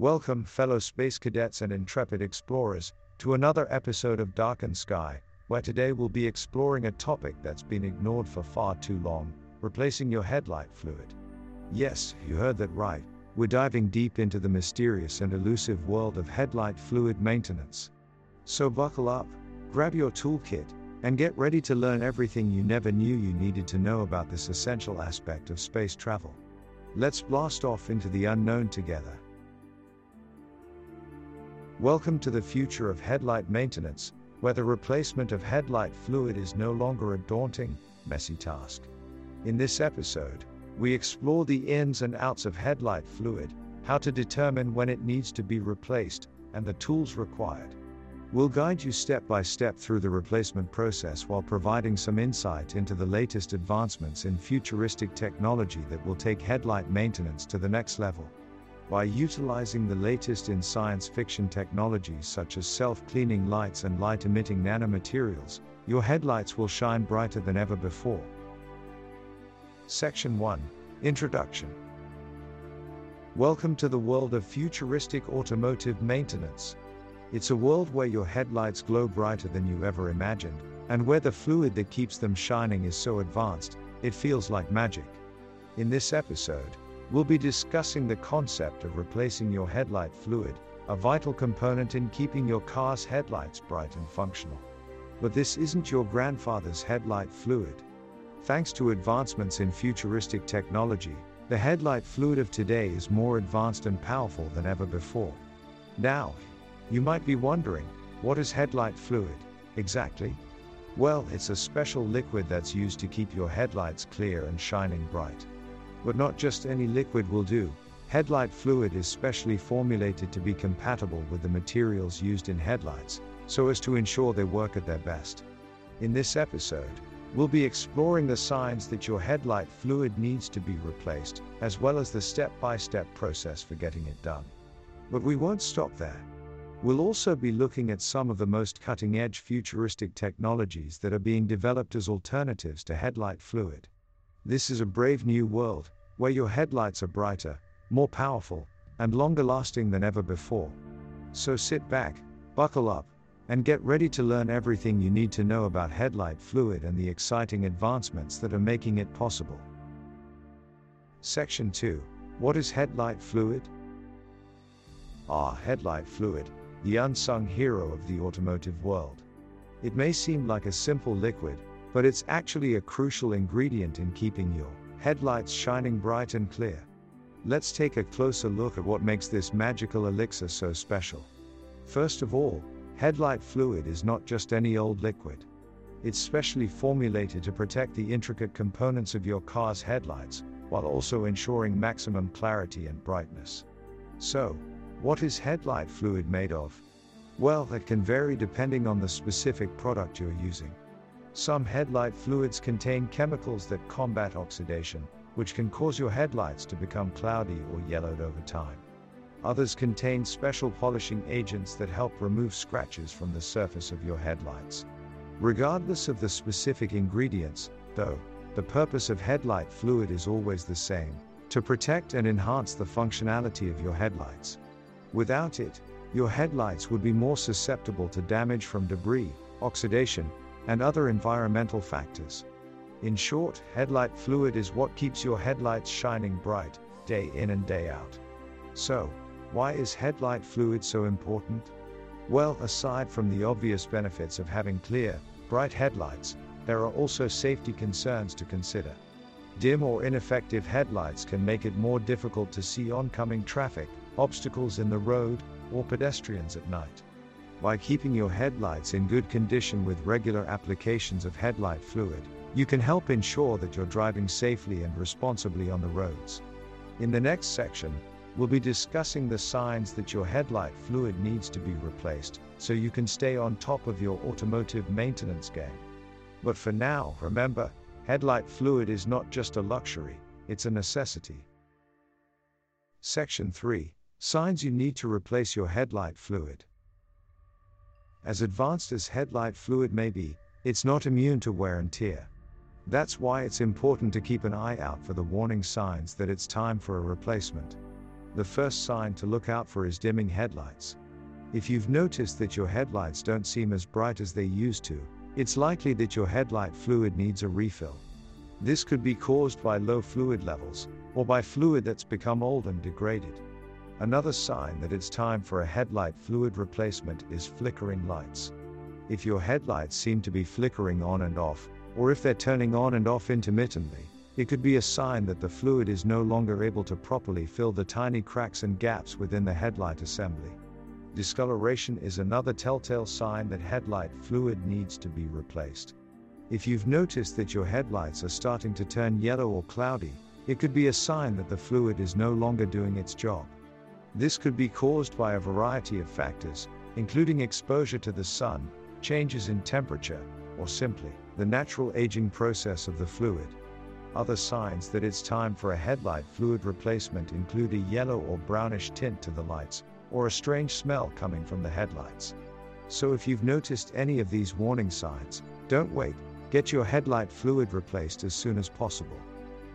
Welcome, fellow space cadets and intrepid explorers, to another episode of Darkened Sky, where today we'll be exploring a topic that's been ignored for far too long replacing your headlight fluid. Yes, you heard that right, we're diving deep into the mysterious and elusive world of headlight fluid maintenance. So buckle up, grab your toolkit, and get ready to learn everything you never knew you needed to know about this essential aspect of space travel. Let's blast off into the unknown together. Welcome to the future of headlight maintenance, where the replacement of headlight fluid is no longer a daunting, messy task. In this episode, we explore the ins and outs of headlight fluid, how to determine when it needs to be replaced, and the tools required. We'll guide you step by step through the replacement process while providing some insight into the latest advancements in futuristic technology that will take headlight maintenance to the next level. By utilizing the latest in science fiction technologies such as self cleaning lights and light emitting nanomaterials, your headlights will shine brighter than ever before. Section 1 Introduction Welcome to the world of futuristic automotive maintenance. It's a world where your headlights glow brighter than you ever imagined, and where the fluid that keeps them shining is so advanced, it feels like magic. In this episode, We'll be discussing the concept of replacing your headlight fluid, a vital component in keeping your car's headlights bright and functional. But this isn't your grandfather's headlight fluid. Thanks to advancements in futuristic technology, the headlight fluid of today is more advanced and powerful than ever before. Now, you might be wondering, what is headlight fluid, exactly? Well, it's a special liquid that's used to keep your headlights clear and shining bright. But not just any liquid will do. Headlight fluid is specially formulated to be compatible with the materials used in headlights, so as to ensure they work at their best. In this episode, we'll be exploring the signs that your headlight fluid needs to be replaced, as well as the step by step process for getting it done. But we won't stop there. We'll also be looking at some of the most cutting edge futuristic technologies that are being developed as alternatives to headlight fluid. This is a brave new world, where your headlights are brighter, more powerful, and longer lasting than ever before. So sit back, buckle up, and get ready to learn everything you need to know about headlight fluid and the exciting advancements that are making it possible. Section 2 What is headlight fluid? Ah, headlight fluid, the unsung hero of the automotive world. It may seem like a simple liquid, but it's actually a crucial ingredient in keeping your headlights shining bright and clear. Let's take a closer look at what makes this magical elixir so special. First of all, headlight fluid is not just any old liquid. It's specially formulated to protect the intricate components of your car's headlights, while also ensuring maximum clarity and brightness. So, what is headlight fluid made of? Well, it can vary depending on the specific product you're using. Some headlight fluids contain chemicals that combat oxidation, which can cause your headlights to become cloudy or yellowed over time. Others contain special polishing agents that help remove scratches from the surface of your headlights. Regardless of the specific ingredients, though, the purpose of headlight fluid is always the same to protect and enhance the functionality of your headlights. Without it, your headlights would be more susceptible to damage from debris, oxidation, and other environmental factors. In short, headlight fluid is what keeps your headlights shining bright, day in and day out. So, why is headlight fluid so important? Well, aside from the obvious benefits of having clear, bright headlights, there are also safety concerns to consider. Dim or ineffective headlights can make it more difficult to see oncoming traffic, obstacles in the road, or pedestrians at night. By keeping your headlights in good condition with regular applications of headlight fluid, you can help ensure that you're driving safely and responsibly on the roads. In the next section, we'll be discussing the signs that your headlight fluid needs to be replaced so you can stay on top of your automotive maintenance game. But for now, remember, headlight fluid is not just a luxury, it's a necessity. Section 3 Signs you need to replace your headlight fluid. As advanced as headlight fluid may be, it's not immune to wear and tear. That's why it's important to keep an eye out for the warning signs that it's time for a replacement. The first sign to look out for is dimming headlights. If you've noticed that your headlights don't seem as bright as they used to, it's likely that your headlight fluid needs a refill. This could be caused by low fluid levels, or by fluid that's become old and degraded. Another sign that it's time for a headlight fluid replacement is flickering lights. If your headlights seem to be flickering on and off, or if they're turning on and off intermittently, it could be a sign that the fluid is no longer able to properly fill the tiny cracks and gaps within the headlight assembly. Discoloration is another telltale sign that headlight fluid needs to be replaced. If you've noticed that your headlights are starting to turn yellow or cloudy, it could be a sign that the fluid is no longer doing its job. This could be caused by a variety of factors, including exposure to the sun, changes in temperature, or simply the natural aging process of the fluid. Other signs that it's time for a headlight fluid replacement include a yellow or brownish tint to the lights, or a strange smell coming from the headlights. So if you've noticed any of these warning signs, don't wait, get your headlight fluid replaced as soon as possible.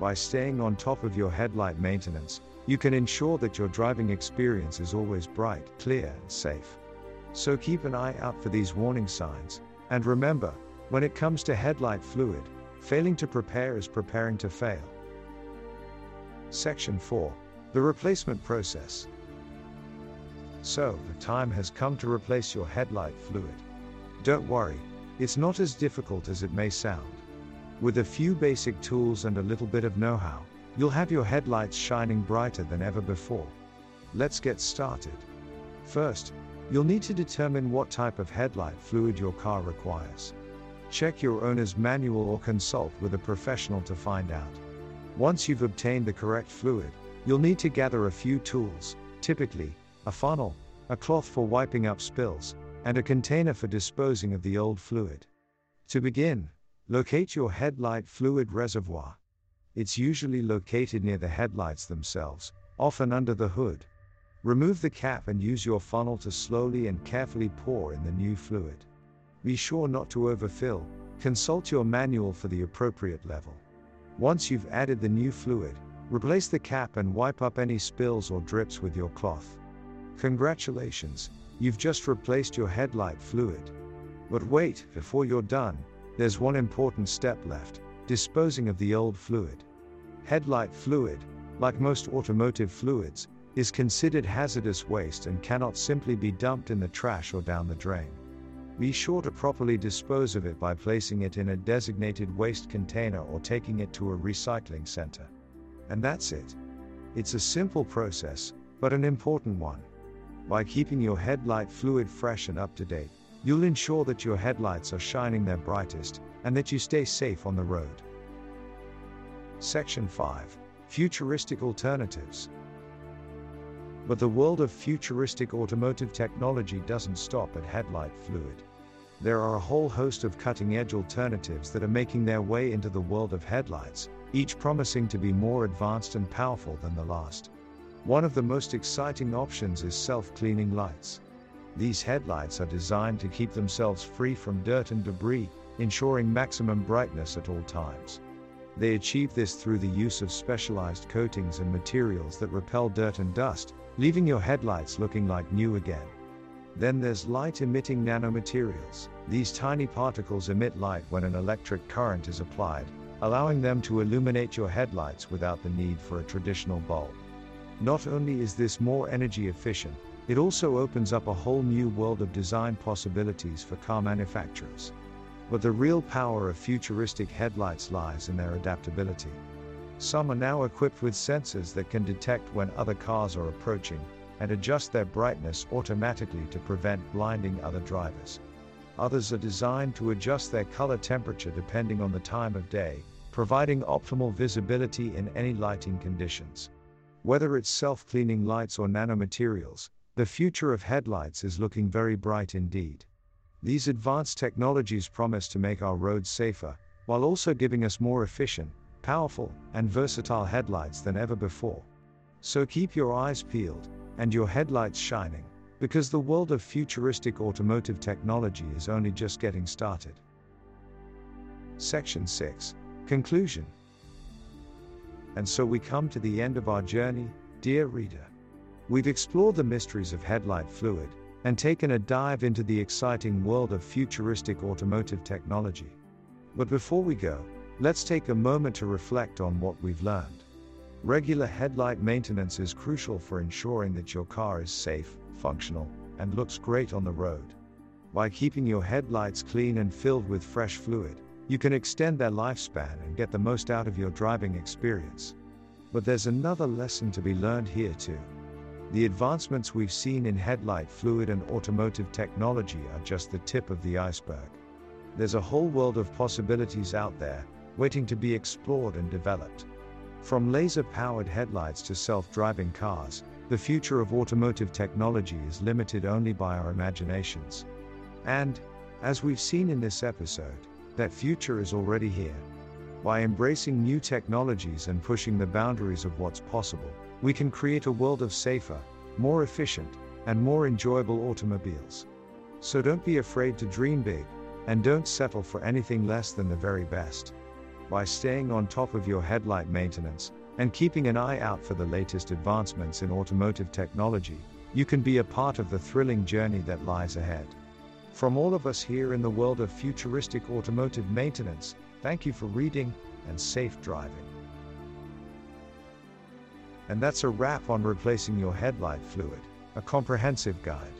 By staying on top of your headlight maintenance, you can ensure that your driving experience is always bright, clear, and safe. So keep an eye out for these warning signs, and remember, when it comes to headlight fluid, failing to prepare is preparing to fail. Section 4 The Replacement Process so, the time has come to replace your headlight fluid. Don't worry, it's not as difficult as it may sound. With a few basic tools and a little bit of know how, you'll have your headlights shining brighter than ever before. Let's get started. First, you'll need to determine what type of headlight fluid your car requires. Check your owner's manual or consult with a professional to find out. Once you've obtained the correct fluid, you'll need to gather a few tools, typically, a funnel, a cloth for wiping up spills, and a container for disposing of the old fluid. To begin, locate your headlight fluid reservoir. It's usually located near the headlights themselves, often under the hood. Remove the cap and use your funnel to slowly and carefully pour in the new fluid. Be sure not to overfill, consult your manual for the appropriate level. Once you've added the new fluid, replace the cap and wipe up any spills or drips with your cloth. Congratulations, you've just replaced your headlight fluid. But wait, before you're done, there's one important step left disposing of the old fluid. Headlight fluid, like most automotive fluids, is considered hazardous waste and cannot simply be dumped in the trash or down the drain. Be sure to properly dispose of it by placing it in a designated waste container or taking it to a recycling center. And that's it. It's a simple process, but an important one. By keeping your headlight fluid fresh and up to date, you'll ensure that your headlights are shining their brightest and that you stay safe on the road. Section 5 Futuristic Alternatives. But the world of futuristic automotive technology doesn't stop at headlight fluid. There are a whole host of cutting edge alternatives that are making their way into the world of headlights, each promising to be more advanced and powerful than the last. One of the most exciting options is self-cleaning lights. These headlights are designed to keep themselves free from dirt and debris, ensuring maximum brightness at all times. They achieve this through the use of specialized coatings and materials that repel dirt and dust, leaving your headlights looking like new again. Then there's light emitting nanomaterials. These tiny particles emit light when an electric current is applied, allowing them to illuminate your headlights without the need for a traditional bulb. Not only is this more energy efficient, it also opens up a whole new world of design possibilities for car manufacturers. But the real power of futuristic headlights lies in their adaptability. Some are now equipped with sensors that can detect when other cars are approaching and adjust their brightness automatically to prevent blinding other drivers. Others are designed to adjust their color temperature depending on the time of day, providing optimal visibility in any lighting conditions. Whether it's self cleaning lights or nanomaterials, the future of headlights is looking very bright indeed. These advanced technologies promise to make our roads safer, while also giving us more efficient, powerful, and versatile headlights than ever before. So keep your eyes peeled, and your headlights shining, because the world of futuristic automotive technology is only just getting started. Section 6 Conclusion and so we come to the end of our journey, dear reader. We've explored the mysteries of headlight fluid and taken a dive into the exciting world of futuristic automotive technology. But before we go, let's take a moment to reflect on what we've learned. Regular headlight maintenance is crucial for ensuring that your car is safe, functional, and looks great on the road. By keeping your headlights clean and filled with fresh fluid, you can extend their lifespan and get the most out of your driving experience. But there's another lesson to be learned here too. The advancements we've seen in headlight fluid and automotive technology are just the tip of the iceberg. There's a whole world of possibilities out there, waiting to be explored and developed. From laser powered headlights to self driving cars, the future of automotive technology is limited only by our imaginations. And, as we've seen in this episode, that future is already here. By embracing new technologies and pushing the boundaries of what's possible, we can create a world of safer, more efficient, and more enjoyable automobiles. So don't be afraid to dream big, and don't settle for anything less than the very best. By staying on top of your headlight maintenance, and keeping an eye out for the latest advancements in automotive technology, you can be a part of the thrilling journey that lies ahead. From all of us here in the world of futuristic automotive maintenance, thank you for reading and safe driving. And that's a wrap on replacing your headlight fluid, a comprehensive guide.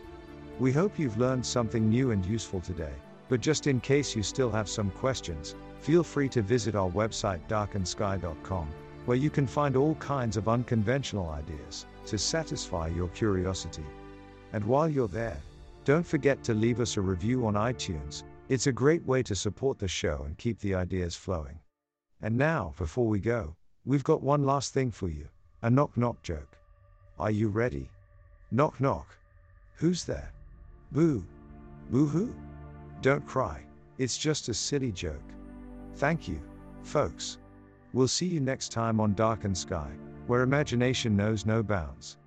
We hope you've learned something new and useful today, but just in case you still have some questions, feel free to visit our website darkensky.com, where you can find all kinds of unconventional ideas to satisfy your curiosity. And while you're there, don't forget to leave us a review on iTunes, it's a great way to support the show and keep the ideas flowing. And now, before we go, we've got one last thing for you a knock knock joke. Are you ready? Knock knock. Who's there? Boo. Boo hoo. Don't cry, it's just a silly joke. Thank you, folks. We'll see you next time on Darkened Sky, where imagination knows no bounds.